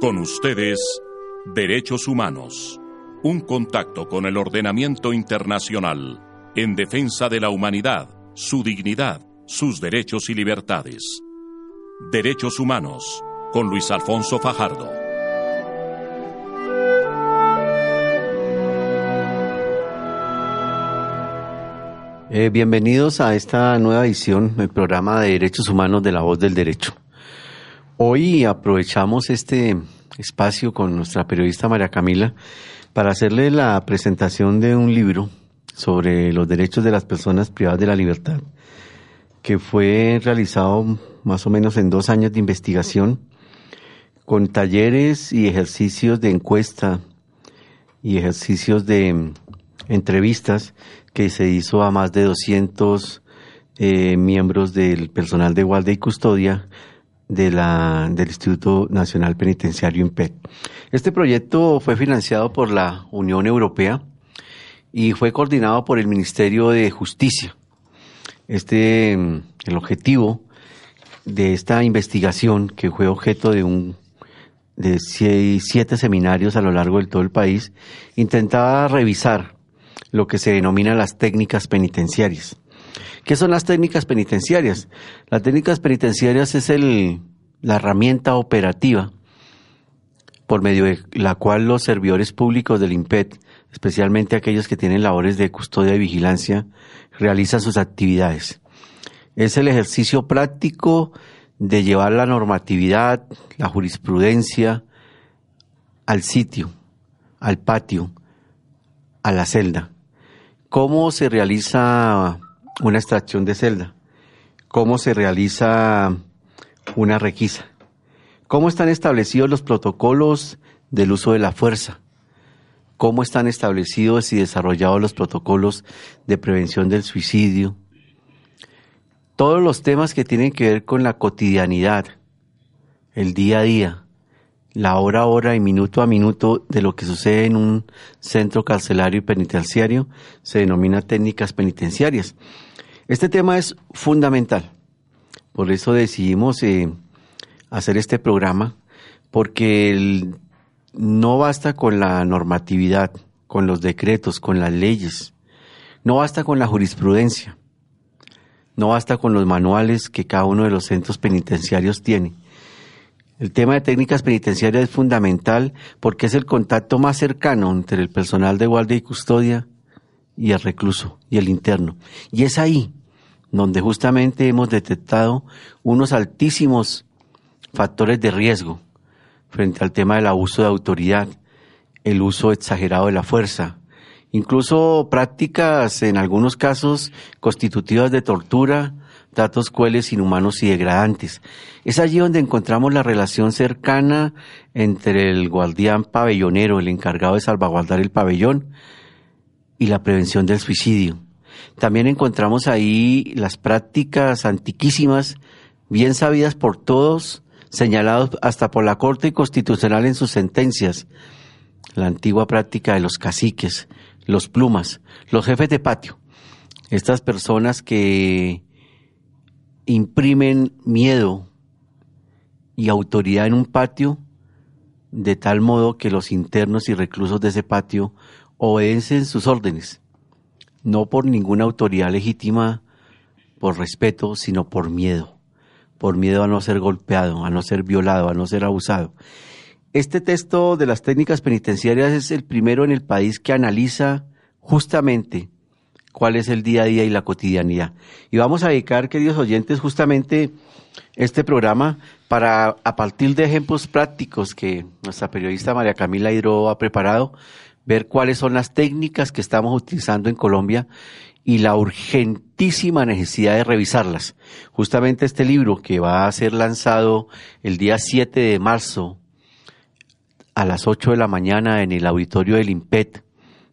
Con ustedes, Derechos Humanos. Un contacto con el ordenamiento internacional en defensa de la humanidad, su dignidad, sus derechos y libertades. Derechos Humanos, con Luis Alfonso Fajardo. Eh, bienvenidos a esta nueva edición del programa de Derechos Humanos de la Voz del Derecho. Hoy aprovechamos este espacio con nuestra periodista María Camila para hacerle la presentación de un libro sobre los derechos de las personas privadas de la libertad, que fue realizado más o menos en dos años de investigación, con talleres y ejercicios de encuesta y ejercicios de entrevistas que se hizo a más de 200 eh, miembros del personal de guardia y custodia de la, del Instituto Nacional Penitenciario INPEC. Este proyecto fue financiado por la Unión Europea y fue coordinado por el Ministerio de Justicia. Este, el objetivo de esta investigación, que fue objeto de un de siete seminarios a lo largo de todo el país, intentaba revisar lo que se denomina las técnicas penitenciarias. ¿Qué son las técnicas penitenciarias? Las técnicas penitenciarias es el, la herramienta operativa por medio de la cual los servidores públicos del IMPET, especialmente aquellos que tienen labores de custodia y vigilancia, realizan sus actividades. Es el ejercicio práctico de llevar la normatividad, la jurisprudencia al sitio, al patio, a la celda. ¿Cómo se realiza una extracción de celda? ¿Cómo se realiza una requisa? ¿Cómo están establecidos los protocolos del uso de la fuerza? ¿Cómo están establecidos y desarrollados los protocolos de prevención del suicidio? Todos los temas que tienen que ver con la cotidianidad, el día a día, la hora a hora y minuto a minuto de lo que sucede en un centro carcelario y penitenciario se denomina técnicas penitenciarias. Este tema es fundamental. Por eso decidimos eh, hacer este programa, porque no basta con la normatividad, con los decretos, con las leyes, no basta con la jurisprudencia, no basta con los manuales que cada uno de los centros penitenciarios tiene el tema de técnicas penitenciarias es fundamental porque es el contacto más cercano entre el personal de guardia y custodia y el recluso y el interno. Y es ahí donde justamente hemos detectado unos altísimos factores de riesgo frente al tema del abuso de autoridad, el uso exagerado de la fuerza, incluso prácticas en algunos casos constitutivas de tortura, datos crueles, inhumanos y degradantes. Es allí donde encontramos la relación cercana entre el guardián pabellonero, el encargado de salvaguardar el pabellón, y la prevención del suicidio. También encontramos ahí las prácticas antiquísimas, bien sabidas por todos, señalados hasta por la Corte Constitucional en sus sentencias. La antigua práctica de los caciques, los plumas, los jefes de patio. Estas personas que imprimen miedo y autoridad en un patio de tal modo que los internos y reclusos de ese patio obedecen sus órdenes, no por ninguna autoridad legítima, por respeto, sino por miedo, por miedo a no ser golpeado, a no ser violado, a no ser abusado. Este texto de las técnicas penitenciarias es el primero en el país que analiza justamente cuál es el día a día y la cotidianidad. Y vamos a dedicar, queridos oyentes, justamente este programa para, a partir de ejemplos prácticos que nuestra periodista María Camila Hidro ha preparado, ver cuáles son las técnicas que estamos utilizando en Colombia y la urgentísima necesidad de revisarlas. Justamente este libro que va a ser lanzado el día 7 de marzo a las 8 de la mañana en el auditorio del IMPET,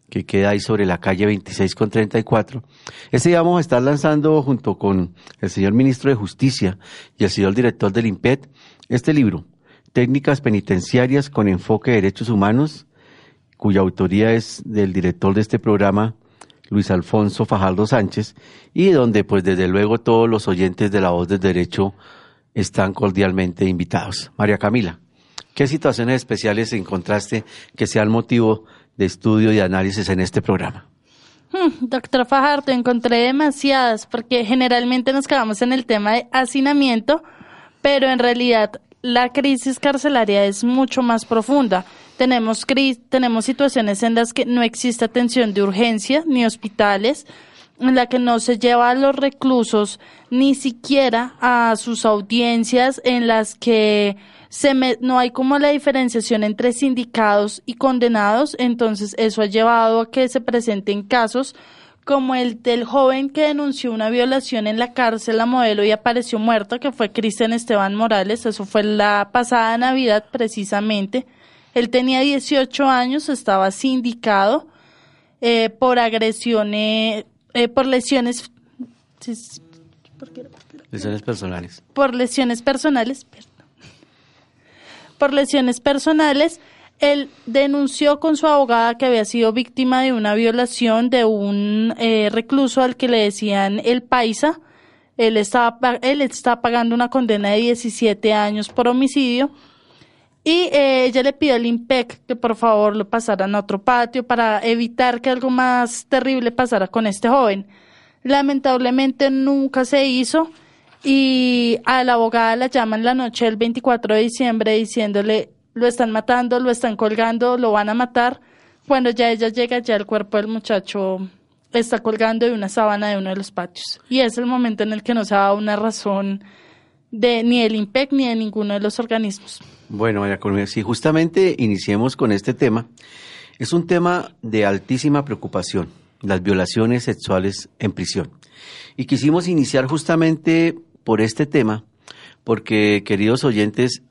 que queda ahí sobre la calle 26 con 34. Ese día vamos a estar lanzando junto con el señor ministro de Justicia y el señor director del IMPET este libro, Técnicas Penitenciarias con Enfoque de Derechos Humanos, cuya autoría es del director de este programa, Luis Alfonso Fajardo Sánchez, y donde pues desde luego todos los oyentes de la voz del derecho están cordialmente invitados. María Camila, ¿Qué situaciones especiales encontraste que sean motivo de estudio y análisis en este programa? Hmm, doctor Fajardo, encontré demasiadas porque generalmente nos quedamos en el tema de hacinamiento, pero en realidad la crisis carcelaria es mucho más profunda. Tenemos, tenemos situaciones en las que no existe atención de urgencia ni hospitales, en la que no se lleva a los reclusos ni siquiera a sus audiencias, en las que se no hay como la diferenciación entre sindicados y condenados, entonces eso ha llevado a que se presenten casos como el del joven que denunció una violación en la cárcel a modelo y apareció muerto, que fue Cristian Esteban Morales, eso fue la pasada Navidad precisamente. Él tenía 18 años, estaba sindicado eh, por agresiones, eh, por lesiones, lesiones personales. Por lesiones personales, por lesiones personales. Él denunció con su abogada que había sido víctima de una violación de un eh, recluso al que le decían el paisa. Él estaba, él estaba pagando una condena de 17 años por homicidio. Y eh, ella le pidió al IMPEC que por favor lo pasaran a otro patio para evitar que algo más terrible pasara con este joven. Lamentablemente nunca se hizo y a la abogada la llaman la noche del 24 de diciembre diciéndole lo están matando, lo están colgando, lo van a matar. Cuando ya ella llega, ya el cuerpo del muchacho está colgando de una sábana de uno de los patios. Y es el momento en el que no se ha dado una razón de ni el IMPEC ni de ninguno de los organismos. Bueno, María Colombia, si justamente iniciemos con este tema, es un tema de altísima preocupación, las violaciones sexuales en prisión. Y quisimos iniciar justamente por este tema, porque, queridos oyentes,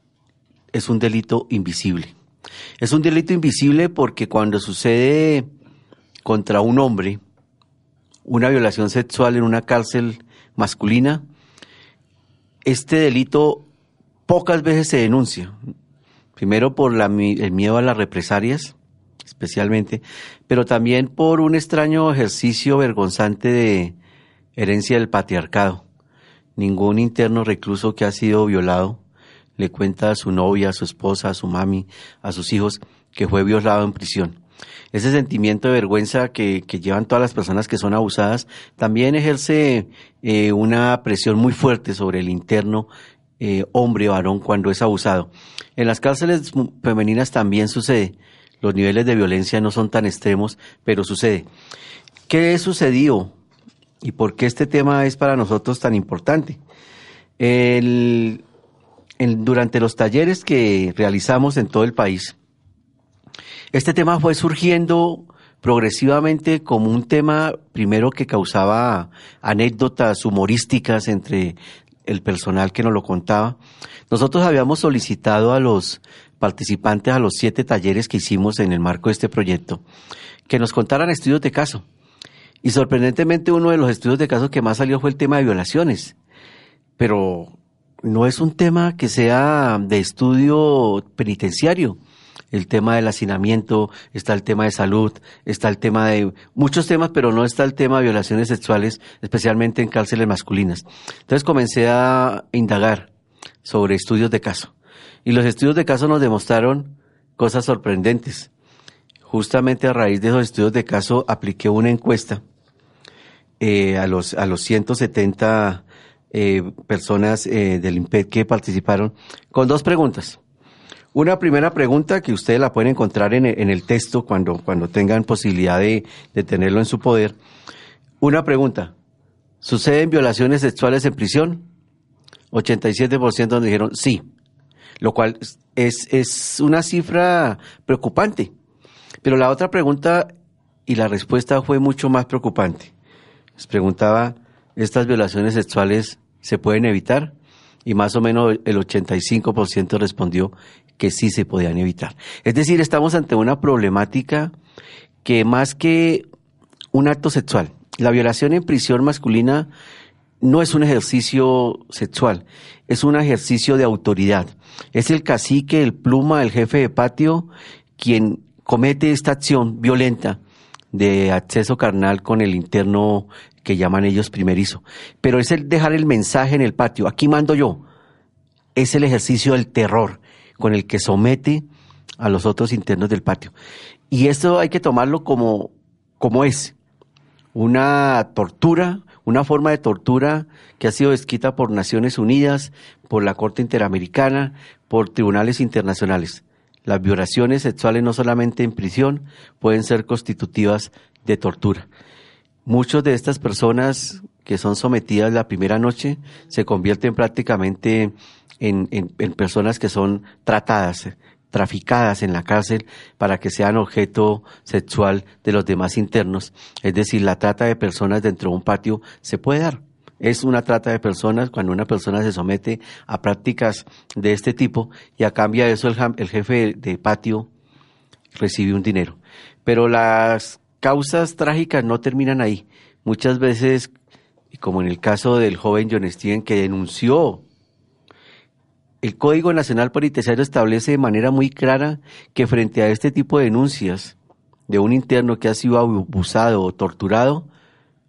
es un delito invisible. Es un delito invisible porque cuando sucede contra un hombre una violación sexual en una cárcel masculina, este delito pocas veces se denuncia. Primero por el miedo a las represalias, especialmente, pero también por un extraño ejercicio vergonzante de herencia del patriarcado. Ningún interno recluso que ha sido violado le cuenta a su novia, a su esposa, a su mami, a sus hijos que fue violado en prisión. Ese sentimiento de vergüenza que, llevan todas las personas que son abusadas también ejerce eh, una presión muy fuerte sobre el interno eh, hombre o varón cuando es abusado. En las cárceles femeninas también sucede. Los niveles de violencia no son tan extremos, pero sucede. ¿Qué sucedió y por qué este tema es para nosotros tan importante. durante los talleres que realizamos en todo el país, este tema fue surgiendo progresivamente como un tema primero que causaba anécdotas humorísticas entre el personal que nos lo contaba. Nosotros habíamos solicitado a los participantes a los siete talleres que hicimos en el marco de este proyecto que nos contaran estudios de caso y sorprendentemente uno de los estudios de casos que más salió fue el tema de violaciones. Pero no es un tema que sea de estudio penitenciario. El tema del hacinamiento, está el tema de salud, está el tema de muchos temas, pero no está el tema de violaciones sexuales, especialmente en cárceles masculinas. Entonces comencé a indagar sobre estudios de caso. Y los estudios de caso nos demostraron cosas sorprendentes. Justamente a raíz de esos estudios de caso apliqué una encuesta eh, a, los, a los 170 eh, personas eh, del IMPED que participaron con dos preguntas. Una primera pregunta que ustedes la pueden encontrar en, el texto cuando, cuando tengan posibilidad de, tenerlo en su poder. Una pregunta. ¿Suceden violaciones sexuales en prisión? 87% nos dijeron sí, lo cual es, es una cifra preocupante. Pero la otra pregunta y la respuesta fue mucho más preocupante. Les preguntaba, ¿estas violaciones sexuales se pueden evitar? Y más o menos el 85% respondió que sí se podían evitar. Es decir, estamos ante una problemática que más que un acto sexual, la violación en prisión masculina no es un ejercicio sexual, es un ejercicio de autoridad. Es el cacique, el pluma, el jefe de patio, quien comete esta acción violenta de acceso carnal con el interno que llaman ellos primerizo. Pero es el dejar el mensaje en el patio, aquí mando yo. Es el ejercicio del terror. Con el que somete a los otros internos del patio. Y esto hay que tomarlo como, como es, una tortura, una forma de tortura que ha sido descrita por Naciones Unidas, por la Corte Interamericana, por tribunales internacionales. Las violaciones sexuales no solamente en prisión pueden ser constitutivas de tortura. Muchas de estas personas que son sometidas la primera noche se convierten prácticamente en, personas que son tratadas, traficadas en la cárcel para que sean objeto sexual de los demás internos. Es decir, la trata de personas dentro de un patio se puede dar. Es una trata de personas cuando una persona se somete a prácticas de este tipo y a cambio de eso el, jefe de patio recibe un dinero. Pero las causas trágicas no terminan ahí. Muchas veces, como en el caso del joven John Steven que denunció el Código Nacional Penitenciario establece de manera muy clara que frente a este tipo de denuncias de un interno que ha sido abusado o torturado,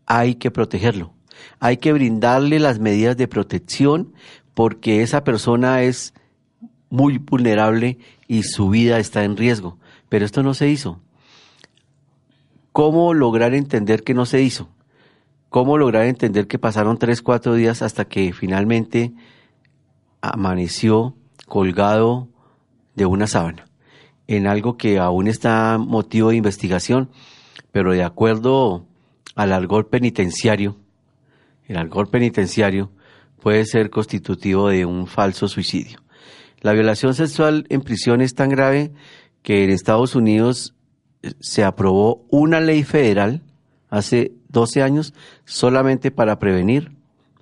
hay que protegerlo. Hay que brindarle las medidas de protección porque esa persona es muy vulnerable y su vida está en riesgo. Pero esto no se hizo. ¿Cómo lograr entender que no se hizo? ¿Cómo lograr entender que pasaron tres, cuatro días hasta que finalmente amaneció colgado de una sábana, en algo que aún está motivo de investigación, pero de acuerdo al algor penitenciario, el algor penitenciario puede ser constitutivo de un falso suicidio. La violación sexual en prisión es tan grave que en Estados Unidos eh, se aprobó una ley federal hace 12 años solamente para prevenir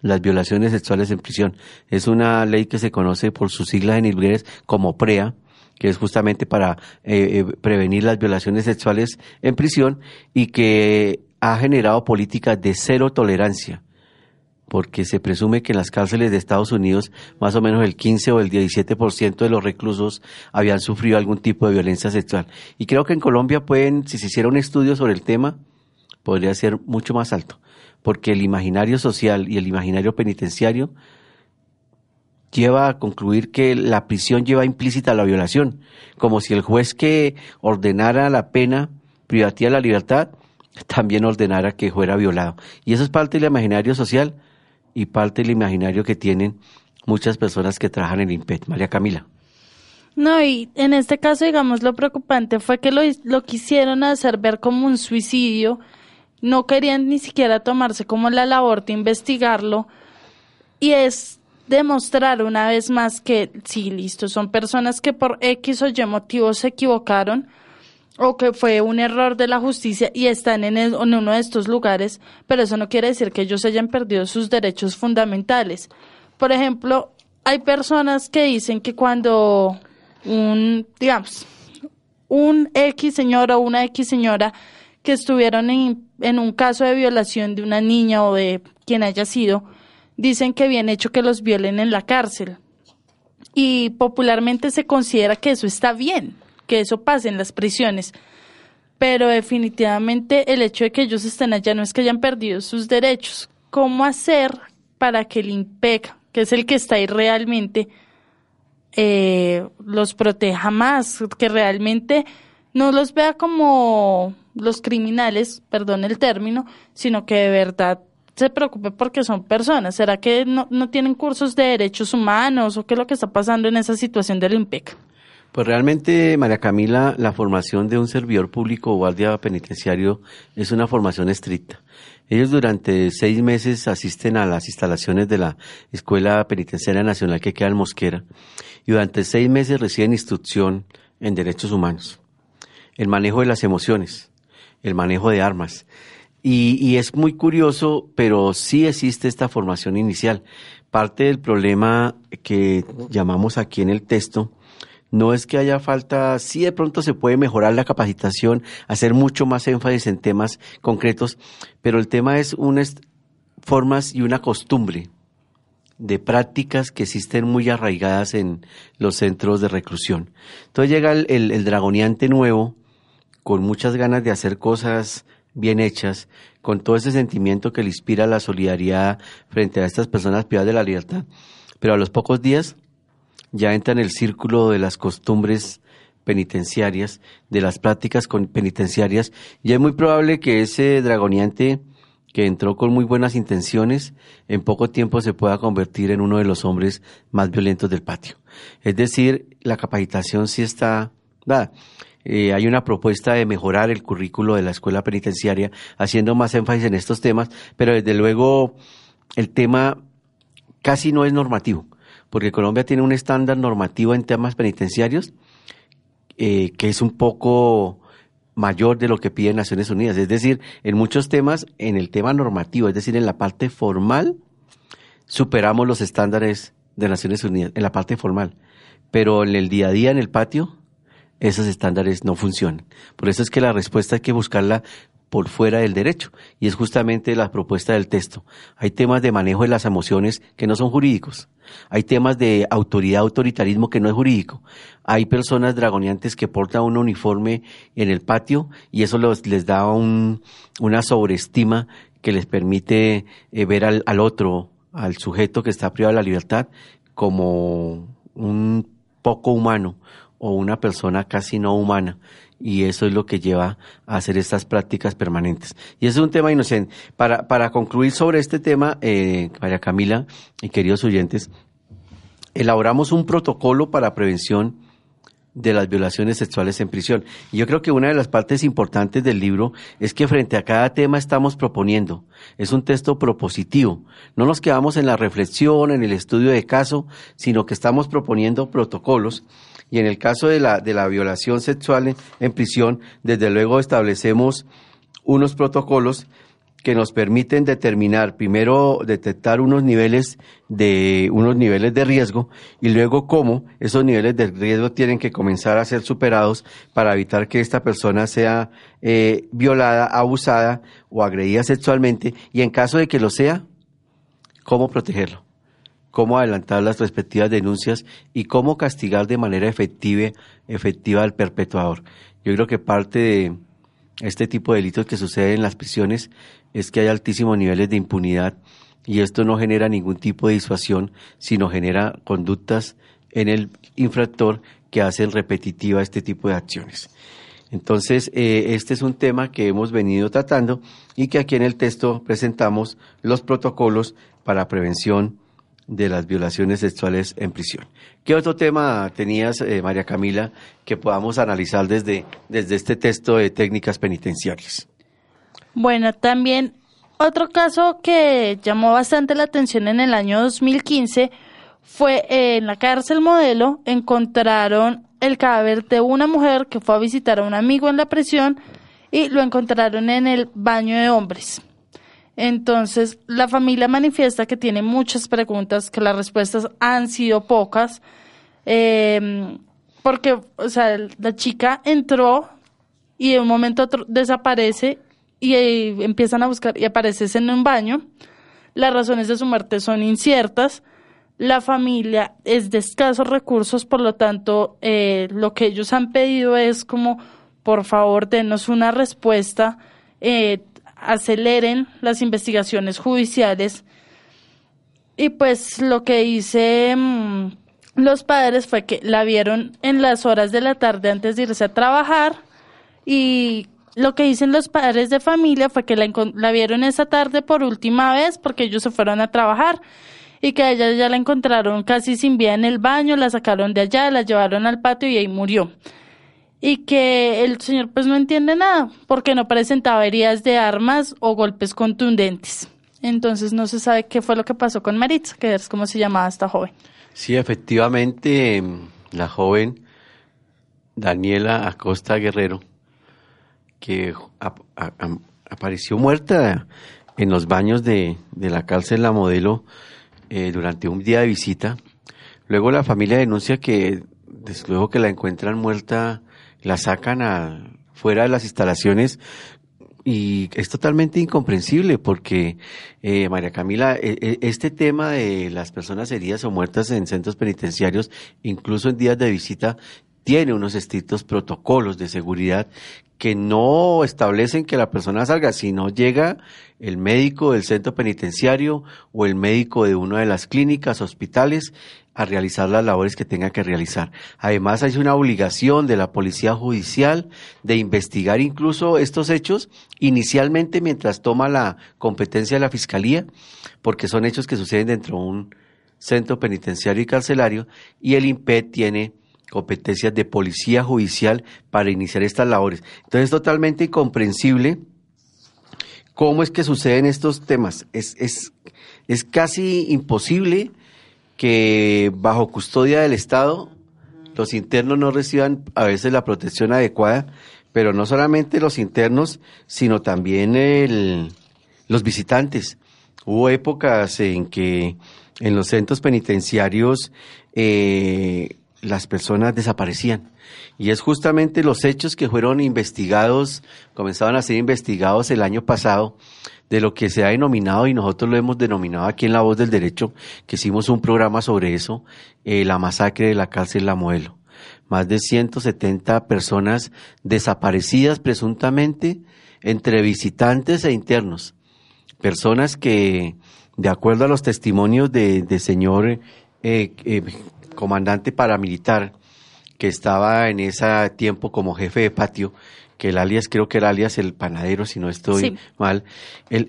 las violaciones sexuales en prisión. Es una ley que se conoce por sus siglas en inglés como PREA, que es justamente para eh, eh, prevenir las violaciones sexuales en prisión y que ha generado políticas de cero tolerancia porque se presume que en las cárceles de Estados Unidos más o menos el 15 o el 17% de los reclusos habían sufrido algún tipo de violencia sexual. Y creo que en Colombia pueden, si se hiciera un estudio sobre el tema, podría ser mucho más alto porque el imaginario social y el imaginario penitenciario lleva a concluir que la prisión lleva implícita la violación, como si el juez que ordenara la pena privativa de la libertad también ordenara que fuera violado. Y eso es parte del imaginario social y parte del imaginario que tienen muchas personas que trabajan en IMPET. María Camila. No, y en este caso, digamos, lo preocupante fue que lo, lo quisieron hacer ver como un suicidio no querían ni siquiera tomarse como la labor de investigarlo y es demostrar una vez más que sí, listo, son personas que por X o Y motivos se equivocaron o que fue un error de la justicia y están en, uno de estos lugares, pero eso no quiere decir que ellos hayan perdido sus derechos fundamentales. Por ejemplo, hay personas que dicen que cuando un, digamos, un X señor o una X señora que estuvieron en, un caso de violación de una niña o de quien haya sido, dicen que bien hecho que los violen en la cárcel. Y popularmente se considera que eso está bien, que eso pase en las prisiones. Pero definitivamente el hecho de que ellos estén allá no es que hayan perdido sus derechos. ¿Cómo hacer para que el IMPEC, que es el que está ahí realmente, eh, los proteja más, que realmente no los vea como los criminales, perdón el término, sino que de verdad se preocupe porque son personas. ¿Será que no, no tienen cursos de derechos humanos o qué es lo que está pasando en esa situación del IMPEC? Pues realmente, María Camila, la formación de un servidor público o guardia penitenciario es una formación estricta. Ellos durante seis meses asisten a las instalaciones de la Escuela Penitenciaria Nacional que queda en Mosquera y durante seis meses reciben instrucción en derechos humanos, el manejo de las emociones, el manejo de armas. Y, es muy curioso, pero sí existe esta formación inicial. Parte del problema que llamamos aquí en el texto no es que haya falta, sí de pronto se puede mejorar la capacitación, hacer mucho más énfasis en temas concretos, pero el tema es unas formas y una costumbre de prácticas que existen muy arraigadas en los centros de reclusión. Entonces llega el, dragoniante nuevo, con muchas ganas de hacer cosas bien hechas, con todo ese sentimiento que le inspira la solidaridad frente a estas personas privadas de la libertad. Pero a los pocos días ya entra en el círculo de las costumbres penitenciarias, de las prácticas penitenciarias, y es muy probable que ese dragoniante que entró con muy buenas intenciones, en poco tiempo se pueda convertir en uno de los hombres más violentos del patio. Es decir, la capacitación sí está dada. Eh, hay una propuesta de mejorar el currículo de la escuela penitenciaria, haciendo más énfasis en estos temas, pero desde luego el tema casi no es normativo, porque Colombia tiene un estándar normativo en temas penitenciarios eh, que es un poco mayor de lo que piden Naciones Unidas. Es decir, en muchos temas, en el tema normativo, es decir, en la parte formal, superamos los estándares de Naciones Unidas, en la parte formal. Pero en el día a día, en el patio, esos estándares no funcionan. Por eso es que la respuesta hay que buscarla por fuera del derecho y es justamente la propuesta del texto. Hay temas de manejo de las emociones que no son jurídicos. Hay temas de autoridad, autoritarismo que no es jurídico. Hay personas dragoneantes que portan un uniforme en el patio y eso les da una sobreestima que les permite eh, ver al, al otro, al sujeto que está privado de la libertad, como un poco humano o una persona casi no humana y eso es lo que lleva a hacer estas prácticas permanentes. Y es un tema inocente. Para, para concluir sobre este tema, eh, María Camila y queridos oyentes, elaboramos un protocolo para prevención de las violaciones sexuales en prisión. Y yo creo que una de las partes importantes del libro es que frente a cada tema estamos proponiendo. Es un texto propositivo. No nos quedamos en la reflexión, en el estudio de caso, sino que estamos proponiendo protocolos y en el caso de la, de la violación sexual en, prisión, desde luego establecemos unos protocolos que nos permiten determinar primero detectar unos niveles de unos niveles de riesgo y luego cómo esos niveles de riesgo tienen que comenzar a ser superados para evitar que esta persona sea eh, violada, abusada o agredida sexualmente y en caso de que lo sea, cómo protegerlo cómo adelantar las respectivas denuncias y cómo castigar de manera efectiva, efectiva al perpetuador. Yo creo que parte de este tipo de delitos que suceden en las prisiones es que hay altísimos niveles de impunidad y esto no genera ningún tipo de disuasión, sino genera conductas en el infractor que hacen repetitiva este tipo de acciones. Entonces, eh, este es un tema que hemos venido tratando y que aquí en el texto presentamos los protocolos para prevención de las violaciones sexuales en prisión. ¿Qué otro tema tenías, eh, María Camila, que podamos analizar desde, desde este texto de técnicas penitenciarias? Bueno, también otro caso que llamó bastante la atención en el año 2015 fue eh, en la cárcel modelo encontraron el cadáver de una mujer que fue a visitar a un amigo en la prisión y lo encontraron en el baño de hombres. Entonces, la familia manifiesta que tiene muchas preguntas, que las respuestas han sido pocas, eh, porque, o sea, la chica entró y de un momento a otro desaparece y eh, empiezan a buscar y aparece en un baño. Las razones de su muerte son inciertas. La familia es de escasos recursos, por lo tanto, eh, lo que ellos han pedido es como, por favor, denos una respuesta eh, aceleren las investigaciones judiciales. Y pues lo que hice mm, los padres fue que la vieron en las horas de la tarde antes de irse a trabajar y lo que dicen los padres de familia fue que la, la vieron esa tarde por última vez porque ellos se fueron a trabajar y que a ella ya la encontraron casi sin vida en el baño, la sacaron de allá, la llevaron al patio y ahí murió y que el señor pues no entiende nada porque no presentaba heridas de armas o golpes contundentes. Entonces no se sabe qué fue lo que pasó con Maritza, que es como se llamaba esta joven. Sí, efectivamente, la joven Daniela Acosta Guerrero, que apareció muerta en los baños de, la cárcel La Modelo eh, durante un día de visita. Luego la familia denuncia que, desde luego que la encuentran muerta la sacan a, fuera de las instalaciones y es totalmente incomprensible porque, eh, María Camila, e, e, este tema de las personas heridas o muertas en centros penitenciarios, incluso en días de visita, tiene unos estrictos protocolos de seguridad que no establecen que la persona salga, sino llega el médico del centro penitenciario o el médico de una de las clínicas, hospitales, a realizar las labores que tenga que realizar. Además, hay una obligación de la policía judicial de investigar incluso estos hechos inicialmente mientras toma la competencia de la fiscalía, porque son hechos que suceden dentro de un centro penitenciario y carcelario, y el IMPED tiene competencias de policía judicial para iniciar estas labores. Entonces es totalmente incomprensible cómo es que suceden estos temas. Es, es, es casi imposible que bajo custodia del Estado los internos no reciban a veces la protección adecuada, pero no solamente los internos, sino también el, los visitantes. Hubo épocas en que en los centros penitenciarios eh, las personas desaparecían. Y es justamente los hechos que fueron investigados, comenzaban a ser investigados el año pasado, de lo que se ha denominado, y nosotros lo hemos denominado aquí en La Voz del Derecho, que hicimos un programa sobre eso, eh, la masacre de la cárcel La Modelo. Más de 170 personas desaparecidas presuntamente entre visitantes e internos. Personas que, de acuerdo a los testimonios de, de señor eh, eh, comandante paramilitar que estaba en ese tiempo como jefe de patio, que el alias creo que era alias el panadero, si no estoy mal. Él,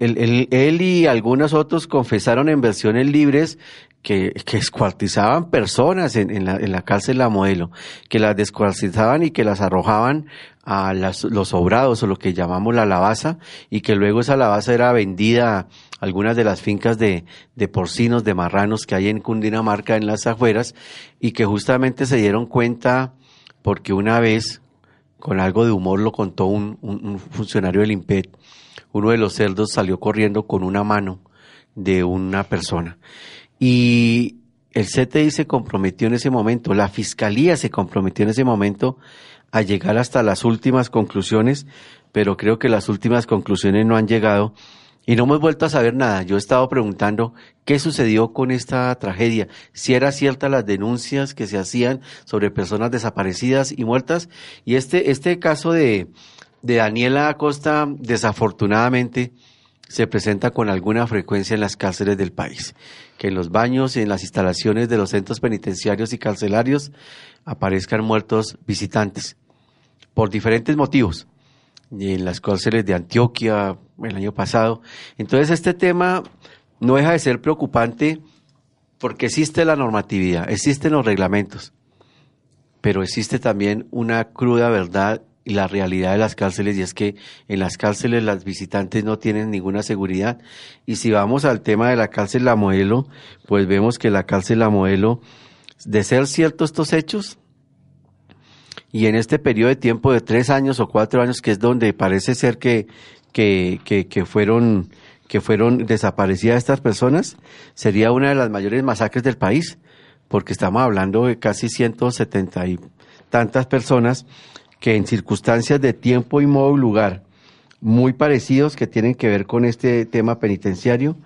él, y algunos otros confesaron en versiones libres que, que escuartizaban personas en, en, la, en la cárcel La Modelo, que las descuartizaban y que las arrojaban a las, los sobrados o lo que llamamos la lavaza y que luego esa lavaza era vendida a algunas de las fincas de, de porcinos, de marranos que hay en Cundinamarca en las afueras y que justamente se dieron cuenta porque una vez, con algo de humor lo contó un, un, funcionario del IMPET, uno de los cerdos salió corriendo con una mano de una persona. Y el CTI se comprometió en ese momento, la fiscalía se comprometió en ese momento a llegar hasta las últimas conclusiones, pero creo que las últimas conclusiones no han llegado y no hemos vuelto a saber nada. Yo he estado preguntando qué sucedió con esta tragedia, si era cierta las denuncias que se hacían sobre personas desaparecidas y muertas y este este caso de de Daniela Acosta desafortunadamente se presenta con alguna frecuencia en las cárceles del país, que en los baños y en las instalaciones de los centros penitenciarios y carcelarios aparezcan muertos visitantes por diferentes motivos. Y en las cárceles de Antioquia el año pasado. Entonces este tema no deja de ser preocupante porque existe la normatividad, existen los reglamentos, pero existe también una cruda verdad y la realidad de las cárceles y es que en las cárceles las visitantes no tienen ninguna seguridad y si vamos al tema de la cárcel La Modelo, pues vemos que la cárcel La Modelo, de ser ciertos estos hechos, y en este periodo de tiempo de tres años o cuatro años, que es donde parece ser que, que, que, fueron que fueron desaparecidas estas personas, sería una de las mayores masacres del país, porque estamos hablando de casi 170 y tantas personas que en circunstancias de tiempo y modo y lugar muy parecidos que tienen que ver con este tema penitenciario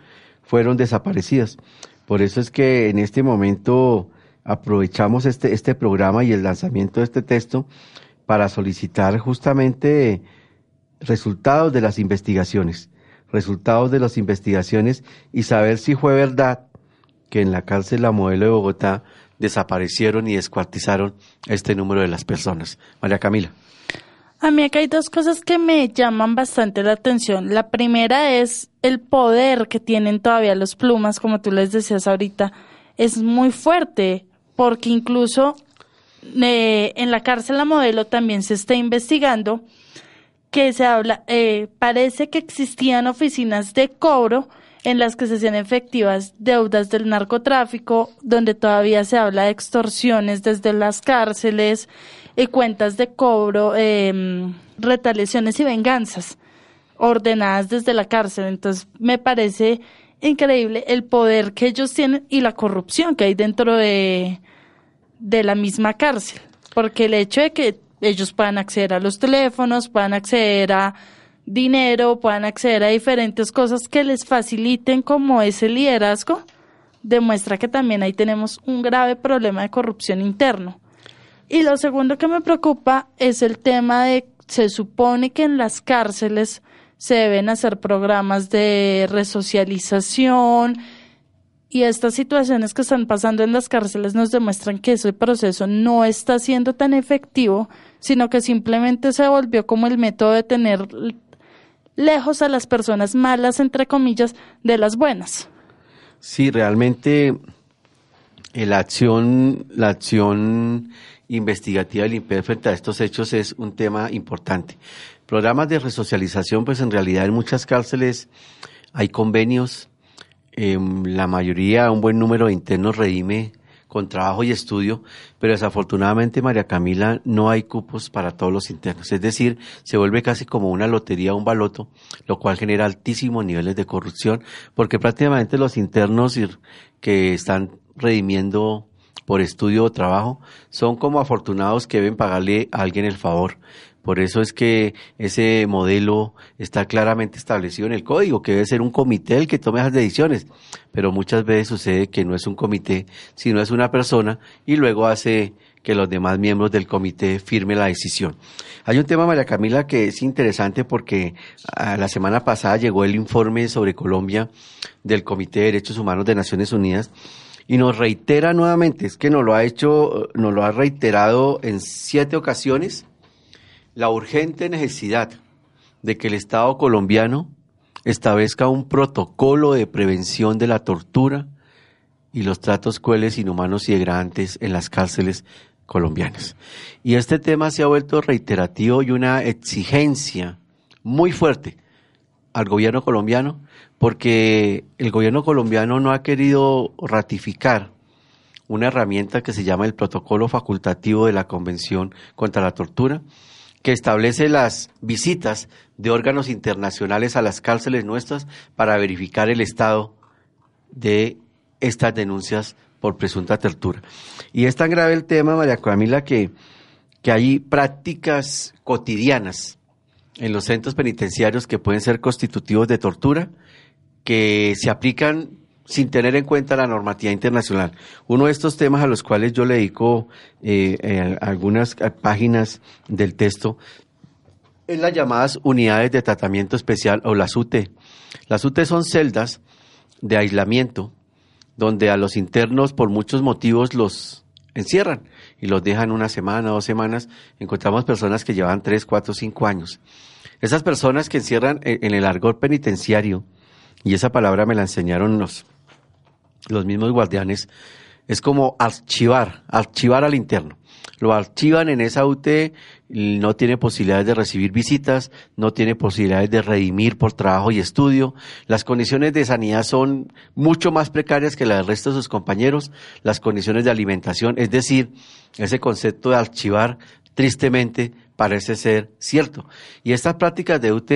fueron desaparecidas. Por eso es que en este momento aprovechamos este, este programa y el lanzamiento de este texto para solicitar justamente resultados de las investigaciones, resultados de las investigaciones y saber si fue verdad que en la cárcel La Modelo de Bogotá desaparecieron y descuartizaron este número de las personas. María Camila. A mí acá hay dos cosas que me llaman bastante la atención. La primera es el poder que tienen todavía los plumas, como tú les decías ahorita. Es muy fuerte, porque incluso eh, en la cárcel la modelo también se está investigando que se habla, eh, parece que existían oficinas de cobro en las que se hacían efectivas deudas del narcotráfico, donde todavía se habla de extorsiones desde las cárceles, y cuentas de cobro, eh, retaliaciones y venganzas ordenadas desde la cárcel. Entonces, me parece increíble el poder que ellos tienen y la corrupción que hay dentro de, de la misma cárcel. Porque el hecho de que ellos puedan acceder a los teléfonos, puedan acceder a dinero, puedan acceder a diferentes cosas que les faciliten como ese liderazgo, demuestra que también ahí tenemos un grave problema de corrupción interno. Y lo segundo que me preocupa es el tema de, se supone que en las cárceles se deben hacer programas de resocialización y estas situaciones que están pasando en las cárceles nos demuestran que ese proceso no está siendo tan efectivo, sino que simplemente se volvió como el método de tener lejos a las personas malas, entre comillas, de las buenas. Sí, realmente eh, la acción, la acción investigativa del IMPED frente a estos hechos es un tema importante. Programas de resocialización, pues en realidad en muchas cárceles hay convenios, em, la mayoría, un buen número de internos redime con trabajo y estudio, pero desafortunadamente, María Camila, no hay cupos para todos los internos. Es decir, se vuelve casi como una lotería, un baloto, lo cual genera altísimos niveles de corrupción, porque prácticamente los internos que están redimiendo por estudio o trabajo son como afortunados que deben pagarle a alguien el favor. Por eso es que ese modelo está claramente establecido en el código, que debe ser un comité el que tome esas decisiones. Pero muchas veces sucede que no es un comité, sino es una persona y luego hace que los demás miembros del comité firmen la decisión. Hay un tema, María Camila, que es interesante porque ah, la semana pasada llegó el informe sobre Colombia del Comité de Derechos Humanos de Naciones Unidas y nos reitera nuevamente, es que nos lo ha hecho, nos lo ha reiterado en siete ocasiones, la urgente necesidad de que el Estado colombiano establezca un protocolo de prevención de la tortura y los tratos crueles, inhumanos y degradantes en las cárceles colombianas. Y este tema se ha vuelto reiterativo y una exigencia muy fuerte al gobierno colombiano porque el gobierno colombiano no ha querido ratificar una herramienta que se llama el protocolo facultativo de la Convención contra la Tortura, que establece las visitas de órganos internacionales a las cárceles nuestras para verificar el estado de estas denuncias por presunta tortura. Y es tan grave el tema, María Camila, que, que hay prácticas cotidianas en los centros penitenciarios que pueden ser constitutivos de tortura, que se aplican sin tener en cuenta la normativa internacional. Uno de estos temas a los cuales yo le dedico eh, eh, algunas páginas del texto es las llamadas unidades de tratamiento especial o las UT. Las UT son celdas de aislamiento donde a los internos por muchos motivos los encierran y los dejan una semana, dos semanas. Encontramos personas que llevan tres, cuatro, cinco años. Esas personas que encierran en el argor penitenciario, y esa palabra me la enseñaron los, los mismos guardianes, es como archivar, archivar al interno. Lo archivan en esa UT, no tiene posibilidades de recibir visitas, no tiene posibilidades de redimir por trabajo y estudio. Las condiciones de sanidad son mucho más precarias que las del resto de sus compañeros. Las condiciones de alimentación, es decir, ese concepto de archivar, tristemente, parece ser cierto. Y estas prácticas de UT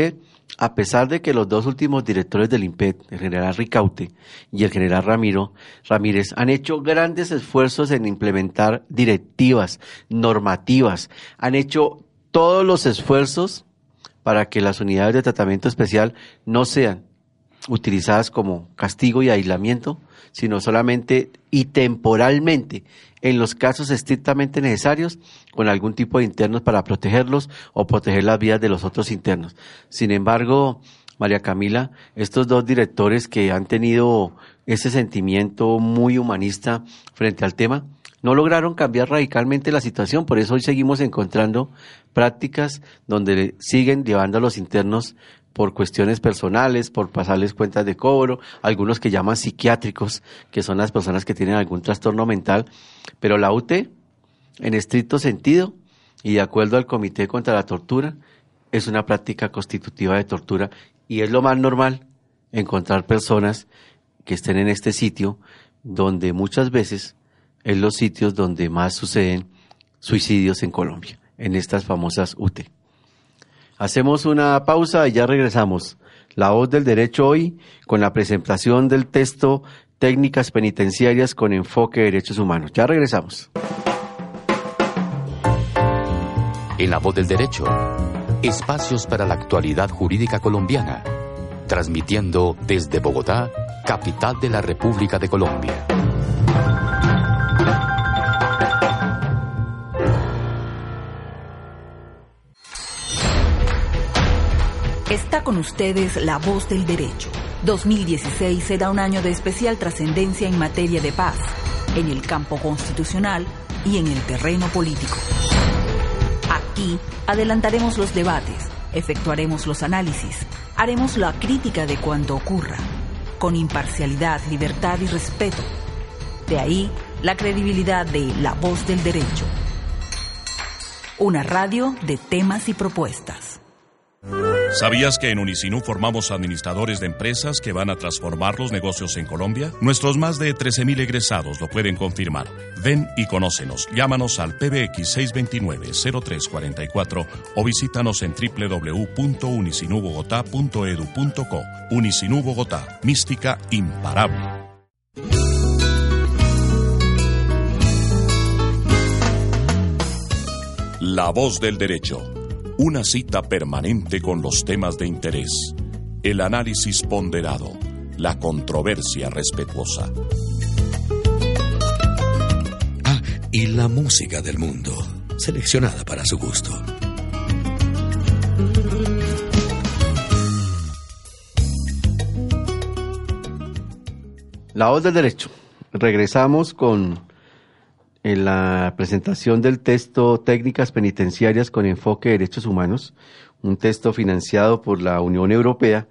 a pesar de que los dos últimos directores del IMPED, el general Ricaute y el general Ramiro Ramírez, han hecho grandes esfuerzos en implementar directivas, normativas, han hecho todos los esfuerzos para que las unidades de tratamiento especial no sean utilizadas como castigo y aislamiento, sino solamente y temporalmente en los casos estrictamente necesarios con algún tipo de internos para protegerlos o proteger las vidas de los otros internos. Sin embargo, María Camila, estos dos directores que han tenido ese sentimiento muy humanista frente al tema, no lograron cambiar radicalmente la situación, por eso hoy seguimos encontrando prácticas donde siguen llevando a los internos por cuestiones personales, por pasarles cuentas de cobro, algunos que llaman psiquiátricos, que son las personas que tienen algún trastorno mental, pero la UT, en estricto sentido, y de acuerdo al Comité contra la Tortura, es una práctica constitutiva de tortura y es lo más normal encontrar personas que estén en este sitio donde muchas veces es los sitios donde más suceden suicidios en Colombia, en estas famosas UT. Hacemos una pausa y ya regresamos. La voz del derecho hoy con la presentación del texto Técnicas penitenciarias con enfoque de derechos humanos. Ya regresamos. En la voz del derecho, espacios para la actualidad jurídica colombiana, transmitiendo desde Bogotá, capital de la República de Colombia. Está con ustedes la voz del derecho. 2016 será un año de especial trascendencia en materia de paz, en el campo constitucional y en el terreno político. Aquí adelantaremos los debates, efectuaremos los análisis, haremos la crítica de cuanto ocurra, con imparcialidad, libertad y respeto. De ahí la credibilidad de La Voz del Derecho. Una radio de temas y propuestas. ¿Sabías que en Unicinú formamos administradores de empresas que van a transformar los negocios en Colombia? Nuestros más de 13.000 egresados lo pueden confirmar. Ven y conócenos. Llámanos al PBX 629-0344 o visítanos en www.unicinubogotá.edu.co. Unicinú Bogotá, mística imparable. La voz del derecho una cita permanente con los temas de interés, el análisis ponderado, la controversia respetuosa. Ah, y la música del mundo, seleccionada para su gusto. La voz del derecho. Regresamos con en la presentación del texto Técnicas Penitenciarias con Enfoque de Derechos Humanos, un texto financiado por la Unión Europea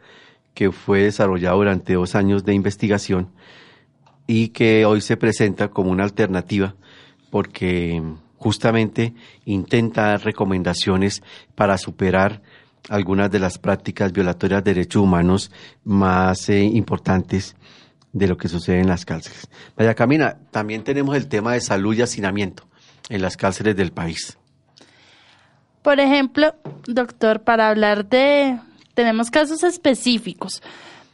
que fue desarrollado durante dos años de investigación y que hoy se presenta como una alternativa porque justamente intenta dar recomendaciones para superar algunas de las prácticas violatorias de derechos humanos más eh, importantes de lo que sucede en las cárceles. Vaya Camina, también tenemos el tema de salud y hacinamiento en las cárceles del país. Por ejemplo, doctor, para hablar de, tenemos casos específicos,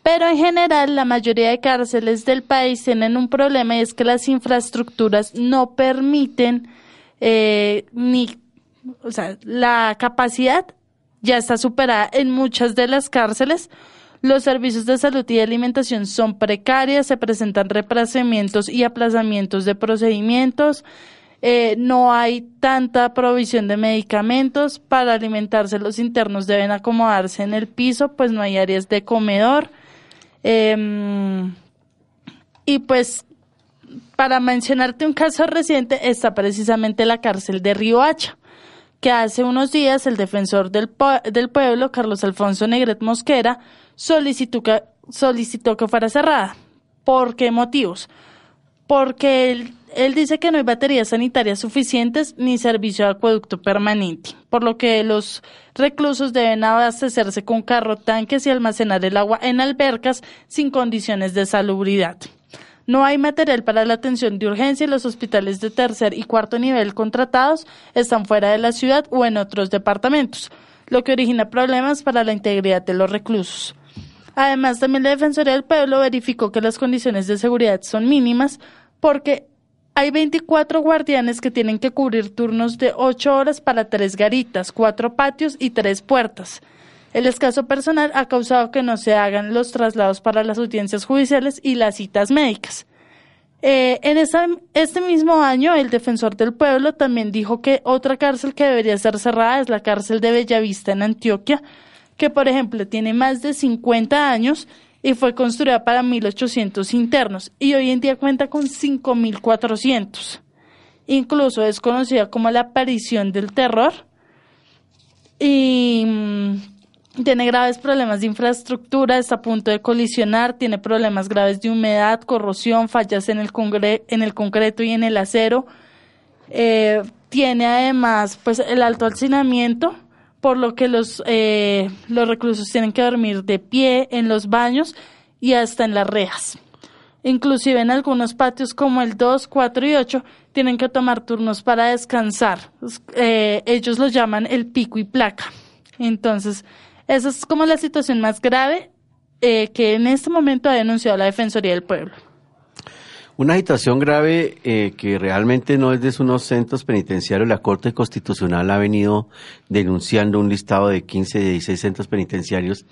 pero en general la mayoría de cárceles del país tienen un problema y es que las infraestructuras no permiten eh, ni, o sea, la capacidad ya está superada en muchas de las cárceles los servicios de salud y de alimentación son precarios, se presentan represamientos y aplazamientos de procedimientos, eh, no hay tanta provisión de medicamentos, para alimentarse los internos deben acomodarse en el piso, pues no hay áreas de comedor. Em, y pues para mencionarte un caso reciente está precisamente la cárcel de Río Hacha que hace unos días el defensor del pueblo, Carlos Alfonso Negret Mosquera, solicitó que, solicitó que fuera cerrada. ¿Por qué motivos? Porque él, él dice que no hay baterías sanitarias suficientes ni servicio de acueducto permanente, por lo que los reclusos deben abastecerse con carro tanques y almacenar el agua en albercas sin condiciones de salubridad. No hay material para la atención de urgencia y los hospitales de tercer y cuarto nivel contratados están fuera de la ciudad o en otros departamentos, lo que origina problemas para la integridad de los reclusos. Además, también la Defensoría del Pueblo verificó que las condiciones de seguridad son mínimas porque hay 24 guardianes que tienen que cubrir turnos de 8 horas para tres garitas, cuatro patios y tres puertas. El escaso personal ha causado que no se hagan los traslados para las audiencias judiciales y las citas médicas. Eh, en este mismo año, el defensor del pueblo también dijo que otra cárcel que debería ser cerrada es la cárcel de Bellavista en Antioquia, que por ejemplo tiene más de 50 años y fue construida para 1.800 internos y hoy en día cuenta con 5.400. Incluso es conocida como la aparición del terror y mm, tiene graves problemas de infraestructura, está a punto de colisionar, tiene problemas graves de humedad, corrosión, fallas en el, en el concreto y en el acero. Eh, tiene además pues el alto hacinamiento por lo que los, eh, los reclusos tienen que dormir de pie en los baños y hasta en las rejas. Inclusive en algunos patios como el 2, 4 y 8 tienen que tomar turnos para descansar. Eh, ellos lo llaman el pico y placa. Entonces, esa es como la situación más grave eh, que en este momento ha denunciado la Defensoría del Pueblo. Una situación grave eh, que realmente no es de unos centros penitenciarios. La Corte Constitucional ha venido denunciando un listado de 15, 16 centros penitenciarios,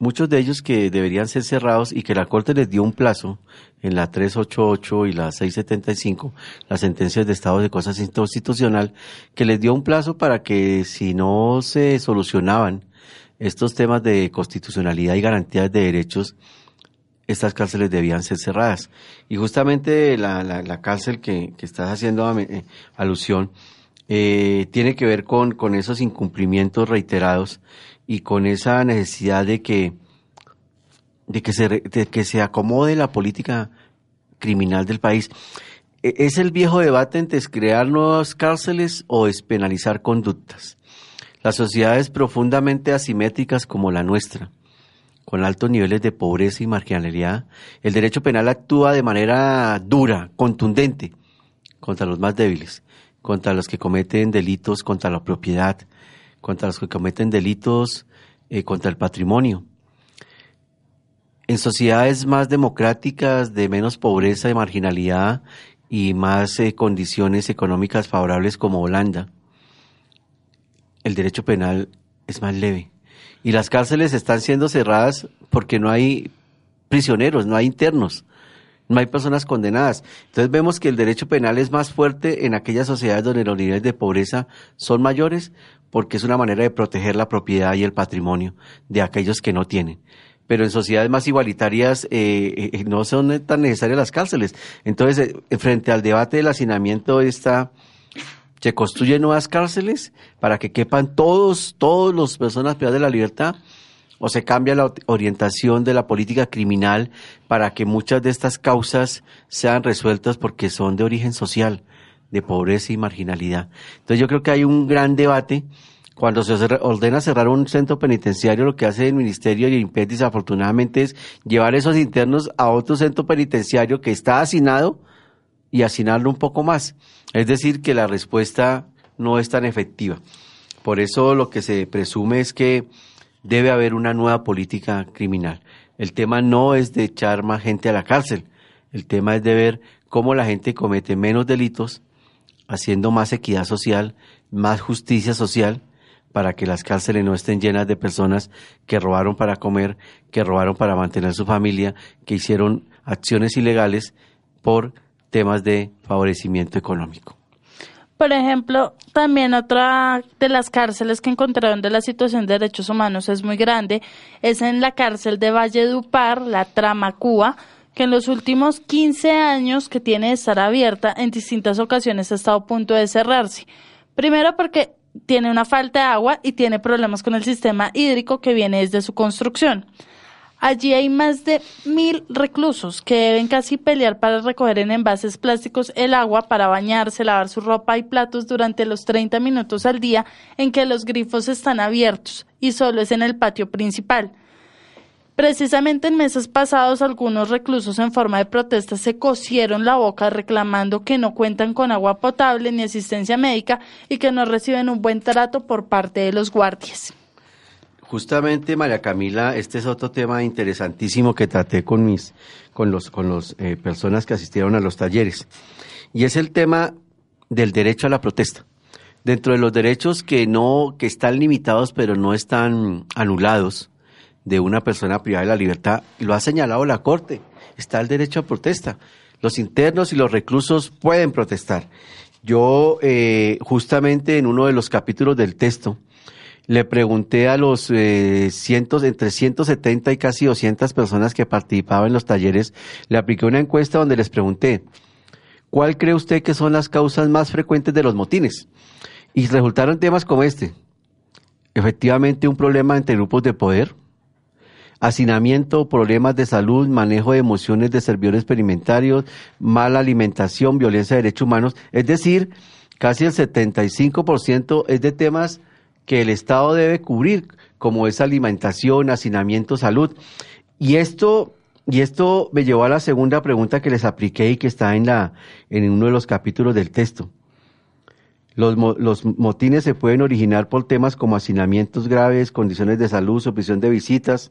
muchos de ellos que deberían ser cerrados y que la Corte les dio un plazo en la 388 y la 675, las sentencias de estado de cosas inconstitucional, que les dio un plazo para que si no se solucionaban estos temas de constitucionalidad y garantías de derechos, estas cárceles debían ser cerradas. Y justamente la, la, cárcel que, que, estás haciendo eh, alusión eh, tiene que ver con, con esos incumplimientos reiterados y con esa necesidad de que, de que, se, de que se acomode la política criminal del país. E, ¿Es el viejo debate entre crear nuevas cárceles o despenalizar conductas? Las sociedades profundamente asimétricas como la nuestra, con altos niveles de pobreza y marginalidad, el derecho penal actúa de manera dura, contundente, contra los más débiles, contra los que cometen delitos contra la propiedad, contra los que cometen delitos eh, contra el patrimonio. En sociedades más democráticas, de menos pobreza y marginalidad y más eh, condiciones económicas favorables como Holanda, el derecho penal es más leve. Y las cárceles están siendo cerradas porque no hay prisioneros, no hay internos, no hay personas condenadas. Entonces vemos que el derecho penal es más fuerte en aquellas sociedades donde los niveles de pobreza son mayores porque es una manera de proteger la propiedad y el patrimonio de aquellos que no tienen. Pero en sociedades más igualitarias eh, eh, no son tan necesarias las cárceles. Entonces, eh, frente al debate del hacinamiento está se construyen nuevas cárceles para que quepan todos, todos los personas privadas de la libertad, o se cambia la orientación de la política criminal para que muchas de estas causas sean resueltas porque son de origen social, de pobreza y marginalidad. Entonces yo creo que hay un gran debate. Cuando se ordena cerrar un centro penitenciario, lo que hace el Ministerio y el IMPED desafortunadamente es llevar esos internos a otro centro penitenciario que está hacinado y hacinarlo un poco más. Es decir, que la respuesta no es tan efectiva. Por eso lo que se presume es que debe haber una nueva política criminal. El tema no es de echar más gente a la cárcel, el tema es de ver cómo la gente comete menos delitos, haciendo más equidad social, más justicia social, para que las cárceles no estén llenas de personas que robaron para comer, que robaron para mantener su familia, que hicieron acciones ilegales por temas de favorecimiento económico. Por ejemplo, también otra de las cárceles que encontraron de la situación de derechos humanos es muy grande, es en la cárcel de Valle Dupar, la Trama Cuba, que en los últimos 15 años que tiene de estar abierta, en distintas ocasiones ha estado a punto de cerrarse. Primero porque tiene una falta de agua y tiene problemas con el sistema hídrico que viene desde su construcción. Allí hay más de mil reclusos que deben casi pelear para recoger en envases plásticos el agua para bañarse, lavar su ropa y platos durante los 30 minutos al día en que los grifos están abiertos y solo es en el patio principal. Precisamente en meses pasados algunos reclusos en forma de protesta se cosieron la boca reclamando que no cuentan con agua potable ni asistencia médica y que no reciben un buen trato por parte de los guardias. Justamente, María Camila, este es otro tema interesantísimo que traté con mis, con los, con los eh, personas que asistieron a los talleres. Y es el tema del derecho a la protesta. Dentro de los derechos que no, que están limitados pero no están anulados de una persona privada de la libertad, lo ha señalado la Corte, está el derecho a protesta. Los internos y los reclusos pueden protestar. Yo, eh, justamente en uno de los capítulos del texto, le pregunté a los eh, cientos, entre 170 y casi 200 personas que participaban en los talleres, le apliqué una encuesta donde les pregunté, ¿cuál cree usted que son las causas más frecuentes de los motines? Y resultaron temas como este. Efectivamente, un problema entre grupos de poder, hacinamiento, problemas de salud, manejo de emociones de servidores experimentarios, mala alimentación, violencia de derechos humanos. Es decir, casi el 75% es de temas que el Estado debe cubrir, como es alimentación, hacinamiento, salud. Y esto, y esto me llevó a la segunda pregunta que les apliqué y que está en, la, en uno de los capítulos del texto. Los, los motines se pueden originar por temas como hacinamientos graves, condiciones de salud, supresión de visitas,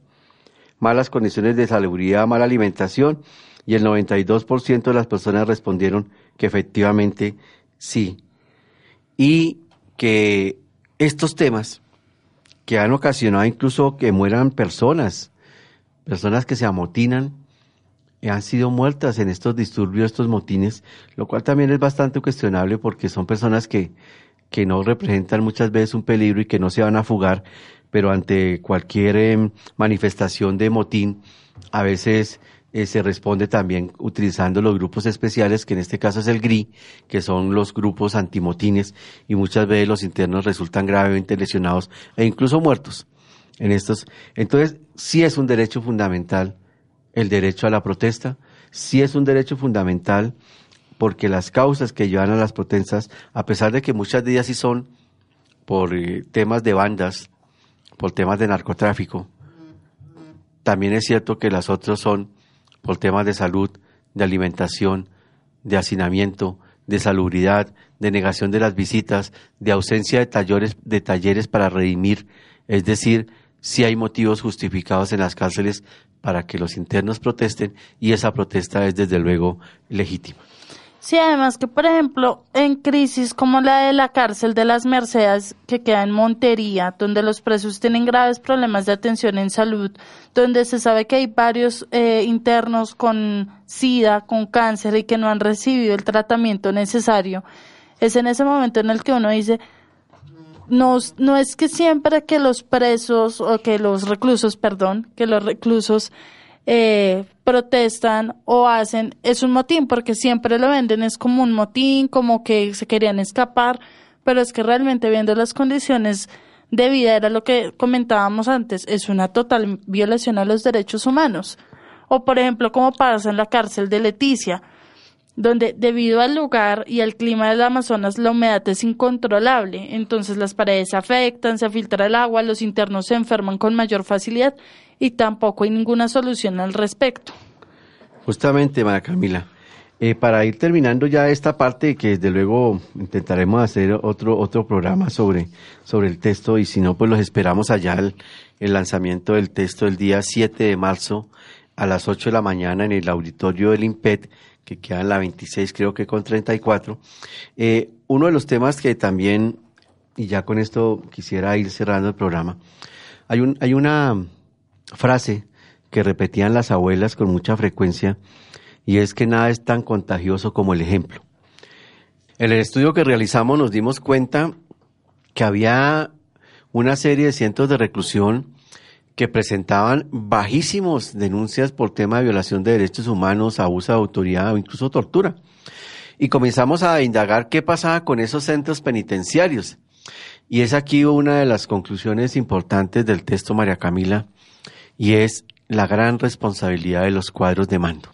malas condiciones de salubridad, mala alimentación, y el 92% de las personas respondieron que efectivamente sí. Y que estos temas que han ocasionado incluso que mueran personas, personas que se amotinan, han sido muertas en estos disturbios, estos motines, lo cual también es bastante cuestionable porque son personas que que no representan muchas veces un peligro y que no se van a fugar, pero ante cualquier em, manifestación de motín, a veces eh, se responde también utilizando los grupos especiales, que en este caso es el GRI, que son los grupos antimotines, y muchas veces los internos resultan gravemente lesionados e incluso muertos en estos. Entonces, sí es un derecho fundamental el derecho a la protesta, sí es un derecho fundamental porque las causas que llevan a las protestas, a pesar de que muchas de ellas sí son por eh, temas de bandas, por temas de narcotráfico, también es cierto que las otras son por temas de salud, de alimentación, de hacinamiento, de salubridad, de negación de las visitas, de ausencia de talleres, de talleres para redimir, es decir, si hay motivos justificados en las cárceles para que los internos protesten y esa protesta es desde luego legítima. Sí, además que, por ejemplo, en crisis como la de la cárcel de las Mercedes, que queda en Montería, donde los presos tienen graves problemas de atención en salud, donde se sabe que hay varios eh, internos con SIDA, con cáncer y que no han recibido el tratamiento necesario, es en ese momento en el que uno dice, no, no es que siempre que los presos o que los reclusos, perdón, que los reclusos eh, protestan o hacen es un motín, porque siempre lo venden, es como un motín, como que se querían escapar, pero es que realmente viendo las condiciones de vida, era lo que comentábamos antes, es una total violación a los derechos humanos. O por ejemplo, como pasa en la cárcel de Leticia, donde debido al lugar y al clima del Amazonas la humedad es incontrolable, entonces las paredes se afectan, se filtra el agua, los internos se enferman con mayor facilidad y tampoco hay ninguna solución al respecto. Justamente, María Camila. Eh, para ir terminando ya esta parte, que desde luego intentaremos hacer otro, otro programa sobre, sobre el texto y si no, pues los esperamos allá el, lanzamiento del texto el día 7 de marzo a las 8 de la mañana en el auditorio del IMPET que queda en la 26, creo que con 34. Eh, uno de los temas que también, y ya con esto quisiera ir cerrando el programa, hay, un, hay una frase que repetían las abuelas con mucha frecuencia, y es que nada es tan contagioso como el ejemplo. En el estudio que realizamos nos dimos cuenta que había una serie de cientos de reclusión que presentaban bajísimos denuncias por tema de violación de derechos humanos, abuso de autoridad o incluso tortura. Y comenzamos a indagar qué pasaba con esos centros penitenciarios. Y es aquí una de las conclusiones importantes del texto María Camila, y es la gran responsabilidad de los cuadros de mando.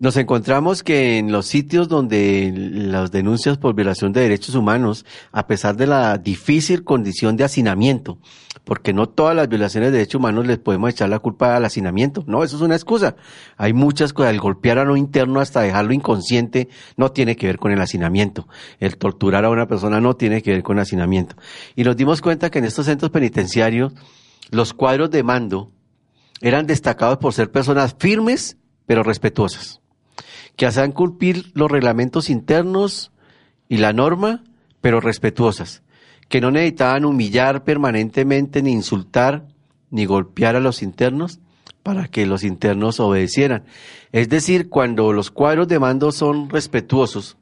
Nos encontramos que en los sitios donde las denuncias por violación de derechos humanos, a pesar de la difícil condición de hacinamiento, porque no todas las violaciones de derechos humanos les podemos echar la culpa al hacinamiento, no, eso es una excusa. Hay muchas cosas, el golpear a lo interno hasta dejarlo inconsciente no tiene que ver con el hacinamiento, el torturar a una persona no tiene que ver con hacinamiento. Y nos dimos cuenta que en estos centros penitenciarios los cuadros de mando eran destacados por ser personas firmes pero respetuosas que hacen cumplir los reglamentos internos y la norma, pero respetuosas, que no necesitaban humillar permanentemente, ni insultar, ni golpear a los internos para que los internos obedecieran. Es decir, cuando los cuadros de mando son respetuosos,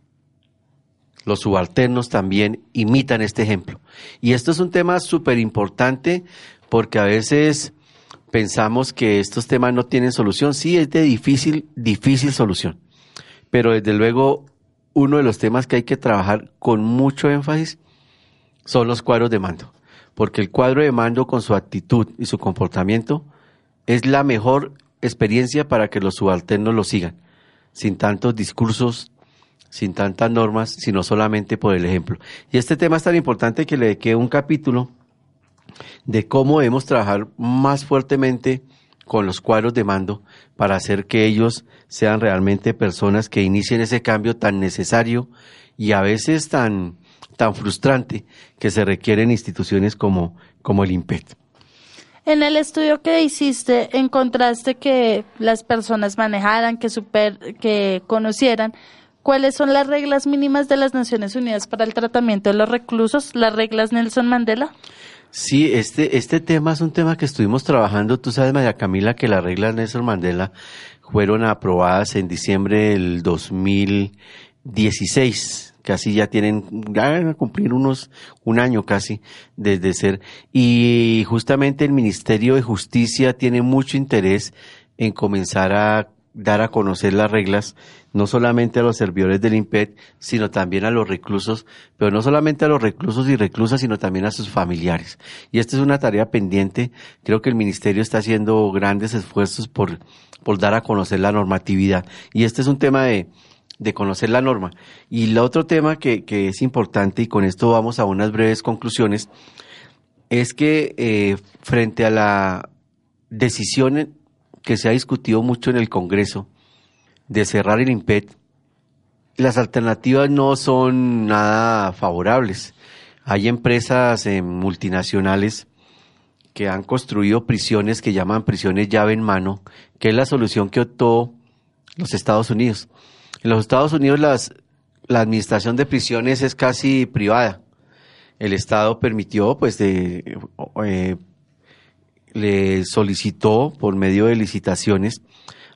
los subalternos también imitan este ejemplo. Y esto es un tema súper importante porque a veces pensamos que estos temas no tienen solución. Sí, es de difícil, difícil solución pero desde luego uno de los temas que hay que trabajar con mucho énfasis son los cuadros de mando, porque el cuadro de mando con su actitud y su comportamiento es la mejor experiencia para que los subalternos lo sigan, sin tantos discursos, sin tantas normas, sino solamente por el ejemplo. Y este tema es tan importante que le dediqué un capítulo de cómo debemos trabajar más fuertemente con los cuadros de mando para hacer que ellos sean realmente personas que inicien ese cambio tan necesario y a veces tan, tan frustrante que se requieren instituciones como, como el IMPET. En el estudio que hiciste, encontraste que las personas manejaran, que, super, que conocieran cuáles son las reglas mínimas de las Naciones Unidas para el tratamiento de los reclusos, las reglas Nelson Mandela. Sí, este, este tema es un tema que estuvimos trabajando. Tú sabes, María Camila, que las reglas Nelson Mandela fueron aprobadas en diciembre del 2016, que así ya tienen, ya van a cumplir unos, un año casi desde ser. Y justamente el Ministerio de Justicia tiene mucho interés en comenzar a dar a conocer las reglas, no solamente a los servidores del IMPED, sino también a los reclusos, pero no solamente a los reclusos y reclusas, sino también a sus familiares. Y esta es una tarea pendiente. Creo que el Ministerio está haciendo grandes esfuerzos por, por dar a conocer la normatividad. Y este es un tema de, de conocer la norma. Y el otro tema que, que es importante, y con esto vamos a unas breves conclusiones, es que eh, frente a la decisión que se ha discutido mucho en el Congreso de cerrar el IMPED, las alternativas no son nada favorables. Hay empresas eh, multinacionales que han construido prisiones que llaman prisiones llave en mano, que es la solución que optó los Estados Unidos. En los Estados Unidos las, la administración de prisiones es casi privada. El Estado permitió, pues, de, eh, le solicitó por medio de licitaciones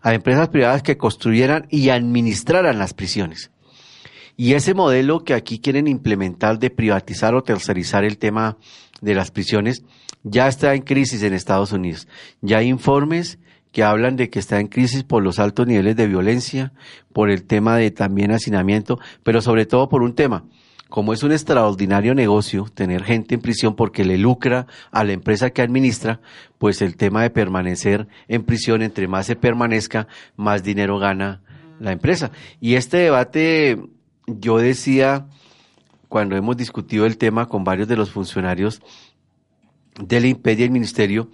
a empresas privadas que construyeran y administraran las prisiones. Y ese modelo que aquí quieren implementar de privatizar o tercerizar el tema de las prisiones ya está en crisis en Estados Unidos. Ya hay informes que hablan de que está en crisis por los altos niveles de violencia, por el tema de también hacinamiento, pero sobre todo por un tema, como es un extraordinario negocio tener gente en prisión porque le lucra a la empresa que administra, pues el tema de permanecer en prisión, entre más se permanezca, más dinero gana la empresa. Y este debate, yo decía, cuando hemos discutido el tema con varios de los funcionarios del IMPED y el Ministerio,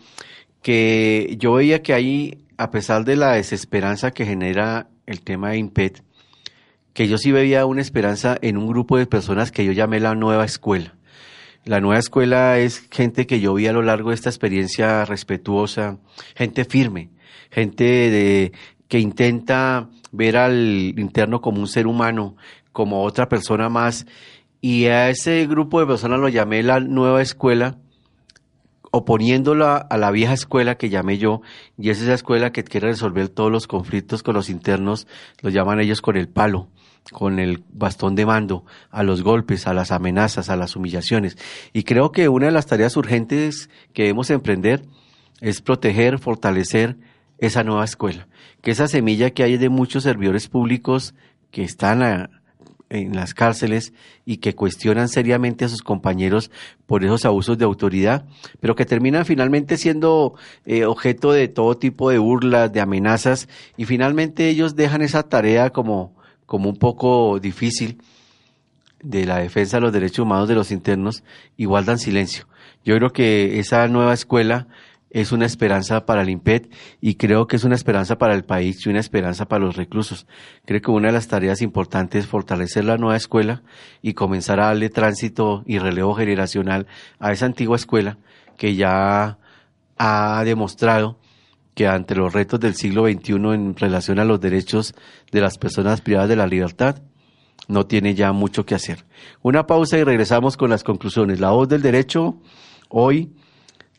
que yo veía que ahí, a pesar de la desesperanza que genera el tema de IMPED, que yo sí veía una esperanza en un grupo de personas que yo llamé la nueva escuela. La nueva escuela es gente que yo vi a lo largo de esta experiencia respetuosa, gente firme, gente de, que intenta ver al interno como un ser humano, como otra persona más. Y a ese grupo de personas lo llamé la nueva escuela, oponiéndola a la vieja escuela que llamé yo, y es esa escuela que quiere resolver todos los conflictos con los internos, lo llaman ellos con el palo con el bastón de mando, a los golpes, a las amenazas, a las humillaciones. Y creo que una de las tareas urgentes que debemos emprender es proteger, fortalecer esa nueva escuela, que esa semilla que hay de muchos servidores públicos que están en las cárceles y que cuestionan seriamente a sus compañeros por esos abusos de autoridad, pero que terminan finalmente siendo eh, objeto de todo tipo de burlas, de amenazas, y finalmente ellos dejan esa tarea como como un poco difícil de la defensa de los derechos humanos de los internos, igual dan silencio. Yo creo que esa nueva escuela es una esperanza para el IMPED y creo que es una esperanza para el país y una esperanza para los reclusos. Creo que una de las tareas importantes es fortalecer la nueva escuela y comenzar a darle tránsito y relevo generacional a esa antigua escuela que ya ha demostrado que ante los retos del siglo XXI en relación a los derechos de las personas privadas de la libertad, no tiene ya mucho que hacer. Una pausa y regresamos con las conclusiones. La voz del derecho hoy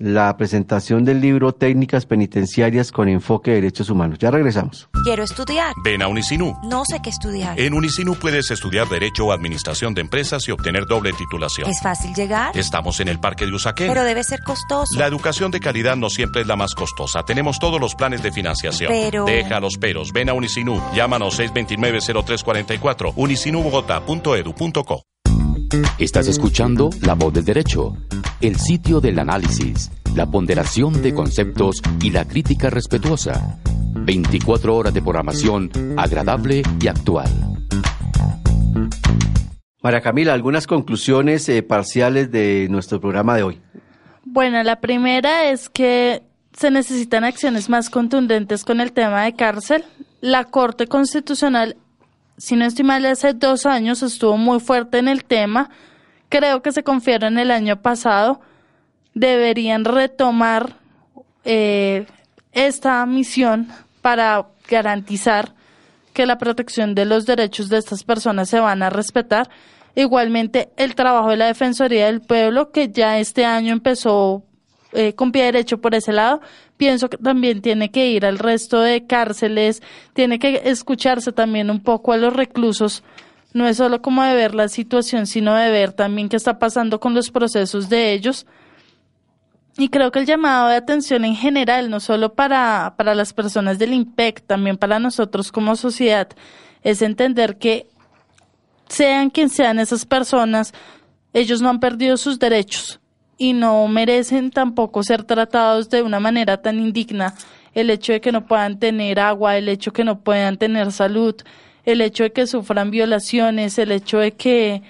la presentación del libro Técnicas Penitenciarias con enfoque de derechos humanos. Ya regresamos. Quiero estudiar. Ven a Unicinú. No sé qué estudiar. En Unicinú puedes estudiar Derecho o Administración de Empresas y obtener doble titulación. ¿Es fácil llegar? Estamos en el Parque de Usaquén. Pero debe ser costoso. La educación de calidad no siempre es la más costosa. Tenemos todos los planes de financiación. Pero... Deja los peros. Ven a Unicinú. Llámanos 629-0344. unicinubogotá.edu.co. Estás escuchando La Voz del Derecho, el sitio del análisis, la ponderación de conceptos y la crítica respetuosa. 24 horas de programación agradable y actual. María Camila, algunas conclusiones eh, parciales de nuestro programa de hoy. Bueno, la primera es que se necesitan acciones más contundentes con el tema de cárcel. La Corte Constitucional si no estoy mal, hace dos años estuvo muy fuerte en el tema. Creo que se confiaron el año pasado. Deberían retomar eh, esta misión para garantizar que la protección de los derechos de estas personas se van a respetar. Igualmente, el trabajo de la Defensoría del Pueblo, que ya este año empezó eh, con pie derecho por ese lado, pienso que también tiene que ir al resto de cárceles, tiene que escucharse también un poco a los reclusos no es solo como de ver la situación, sino de ver también qué está pasando con los procesos de ellos. Y creo que el llamado de atención en general, no solo para, para las personas del IMPEC, también para nosotros como sociedad, es entender que sean quien sean esas personas, ellos no han perdido sus derechos y no merecen tampoco ser tratados de una manera tan indigna. El hecho de que no puedan tener agua, el hecho de que no puedan tener salud, el hecho de que sufran violaciones, el hecho de que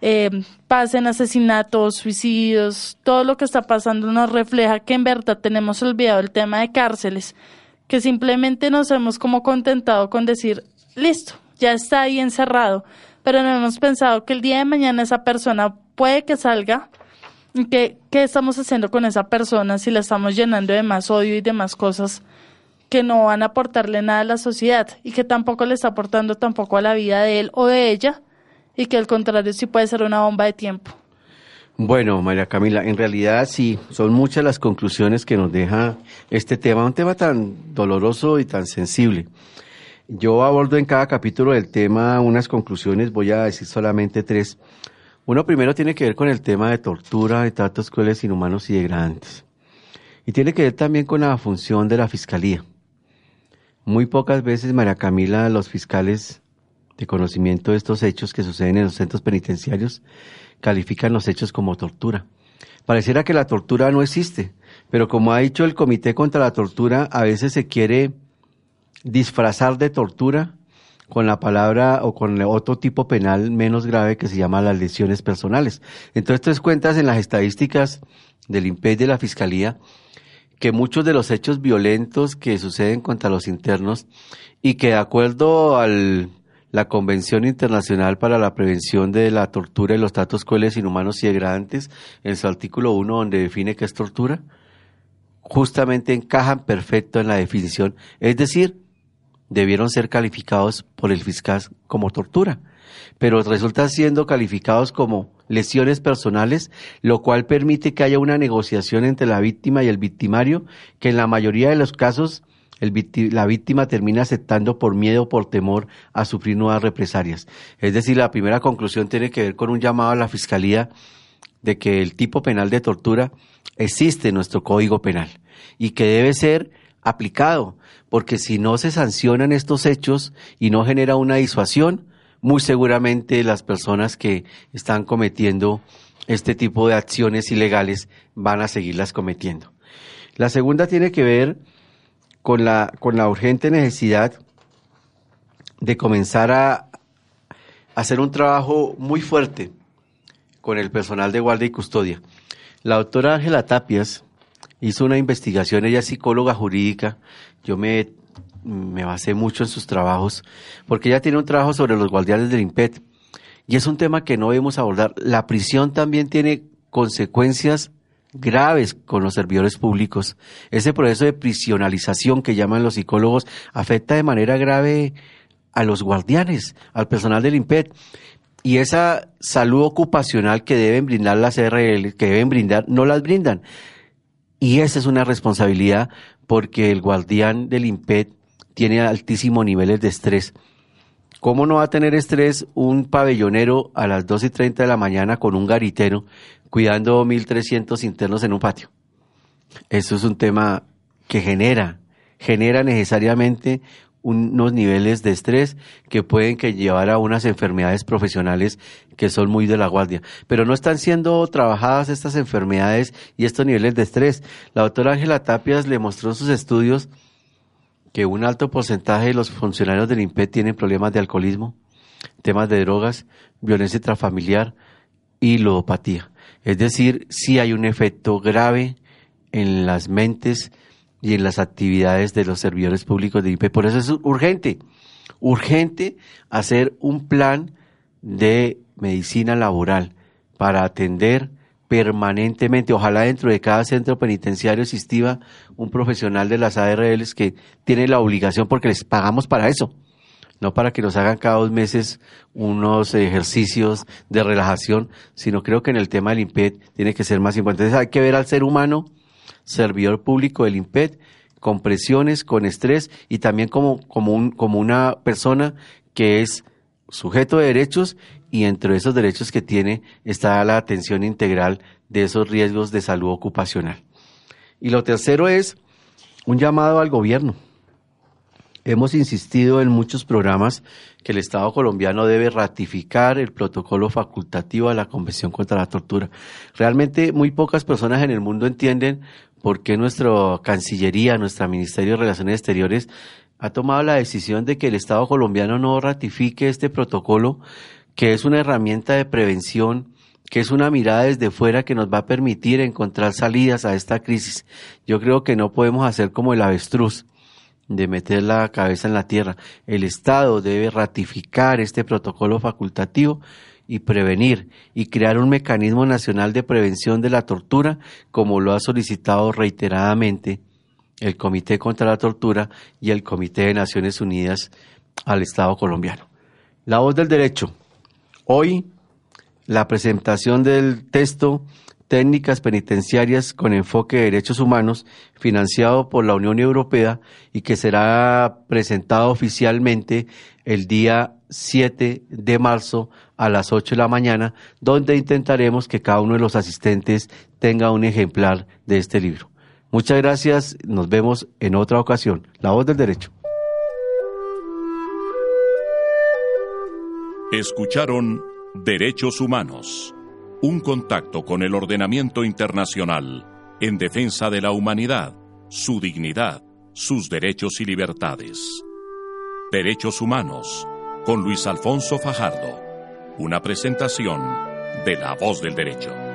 eh, pasen asesinatos, suicidios, todo lo que está pasando nos refleja que en verdad tenemos olvidado el tema de cárceles, que simplemente nos hemos como contentado con decir, listo, ya está ahí encerrado, pero no hemos pensado que el día de mañana esa persona puede que salga. ¿Qué, ¿Qué estamos haciendo con esa persona si la estamos llenando de más odio y de más cosas que no van a aportarle nada a la sociedad y que tampoco le está aportando tampoco a la vida de él o de ella y que al contrario sí puede ser una bomba de tiempo? Bueno, María Camila, en realidad sí, son muchas las conclusiones que nos deja este tema, un tema tan doloroso y tan sensible. Yo abordo en cada capítulo del tema unas conclusiones, voy a decir solamente tres. Uno primero tiene que ver con el tema de tortura, de tratos crueles, inhumanos y degradantes. Y tiene que ver también con la función de la fiscalía. Muy pocas veces, María Camila, los fiscales de conocimiento de estos hechos que suceden en los centros penitenciarios califican los hechos como tortura. Pareciera que la tortura no existe, pero como ha dicho el Comité contra la Tortura, a veces se quiere disfrazar de tortura con la palabra o con otro tipo penal menos grave que se llama las lesiones personales. Entonces, te cuentas en las estadísticas del IMPED de la Fiscalía que muchos de los hechos violentos que suceden contra los internos y que de acuerdo a la Convención Internacional para la Prevención de la Tortura y los Tratos Crueles, Inhumanos y Degradantes, en su artículo 1 donde define qué es tortura, justamente encajan perfecto en la definición. Es decir, debieron ser calificados por el fiscal como tortura, pero resultan siendo calificados como lesiones personales, lo cual permite que haya una negociación entre la víctima y el victimario, que en la mayoría de los casos la víctima termina aceptando por miedo o por temor a sufrir nuevas represalias. Es decir, la primera conclusión tiene que ver con un llamado a la Fiscalía de que el tipo penal de tortura existe en nuestro Código Penal y que debe ser aplicado, porque si no se sancionan estos hechos y no genera una disuasión, muy seguramente las personas que están cometiendo este tipo de acciones ilegales van a seguirlas cometiendo. La segunda tiene que ver con la, con la urgente necesidad de comenzar a hacer un trabajo muy fuerte con el personal de guardia y custodia. La doctora Ángela Tapias, hizo una investigación, ella es psicóloga jurídica, yo me, me basé mucho en sus trabajos, porque ella tiene un trabajo sobre los guardianes del IMPET, y es un tema que no debemos abordar. La prisión también tiene consecuencias graves con los servidores públicos. Ese proceso de prisionalización que llaman los psicólogos afecta de manera grave a los guardianes, al personal del IMPET. Y esa salud ocupacional que deben brindar las RL, que deben brindar, no las brindan. Y esa es una responsabilidad porque el guardián del IMPED tiene altísimos niveles de estrés. ¿Cómo no va a tener estrés un pabellonero a las 2 y 30 de la mañana con un garitero cuidando 1.300 internos en un patio? Eso es un tema que genera, genera necesariamente unos niveles de estrés que pueden que llevar a unas enfermedades profesionales que son muy de la guardia. Pero no están siendo trabajadas estas enfermedades y estos niveles de estrés. La doctora Ángela Tapias le mostró en sus estudios que un alto porcentaje de los funcionarios del INPE tienen problemas de alcoholismo, temas de drogas, violencia intrafamiliar y ludopatía. Es decir, sí hay un efecto grave en las mentes y en las actividades de los servidores públicos de IP. Por eso es urgente, urgente hacer un plan de medicina laboral para atender permanentemente, ojalá dentro de cada centro penitenciario existiera un profesional de las ARLs que tiene la obligación porque les pagamos para eso, no para que nos hagan cada dos meses unos ejercicios de relajación, sino creo que en el tema del IMPED tiene que ser más importante. Entonces hay que ver al ser humano servidor público del IMPED, con presiones, con estrés y también como, como, un, como una persona que es sujeto de derechos y entre esos derechos que tiene está la atención integral de esos riesgos de salud ocupacional. Y lo tercero es un llamado al gobierno. Hemos insistido en muchos programas que el Estado colombiano debe ratificar el protocolo facultativo a la Convención contra la Tortura. Realmente muy pocas personas en el mundo entienden por qué nuestra Cancillería, nuestro Ministerio de Relaciones Exteriores ha tomado la decisión de que el Estado colombiano no ratifique este protocolo, que es una herramienta de prevención, que es una mirada desde fuera que nos va a permitir encontrar salidas a esta crisis. Yo creo que no podemos hacer como el avestruz de meter la cabeza en la tierra. El Estado debe ratificar este protocolo facultativo y prevenir y crear un mecanismo nacional de prevención de la tortura como lo ha solicitado reiteradamente el Comité contra la Tortura y el Comité de Naciones Unidas al Estado colombiano. La voz del derecho. Hoy la presentación del texto Técnicas Penitenciarias con enfoque de derechos humanos, financiado por la Unión Europea y que será presentado oficialmente el día 7 de marzo a las 8 de la mañana, donde intentaremos que cada uno de los asistentes tenga un ejemplar de este libro. Muchas gracias, nos vemos en otra ocasión. La voz del derecho. Escucharon Derechos Humanos un contacto con el ordenamiento internacional en defensa de la humanidad, su dignidad, sus derechos y libertades. Derechos Humanos, con Luis Alfonso Fajardo. Una presentación de La Voz del Derecho.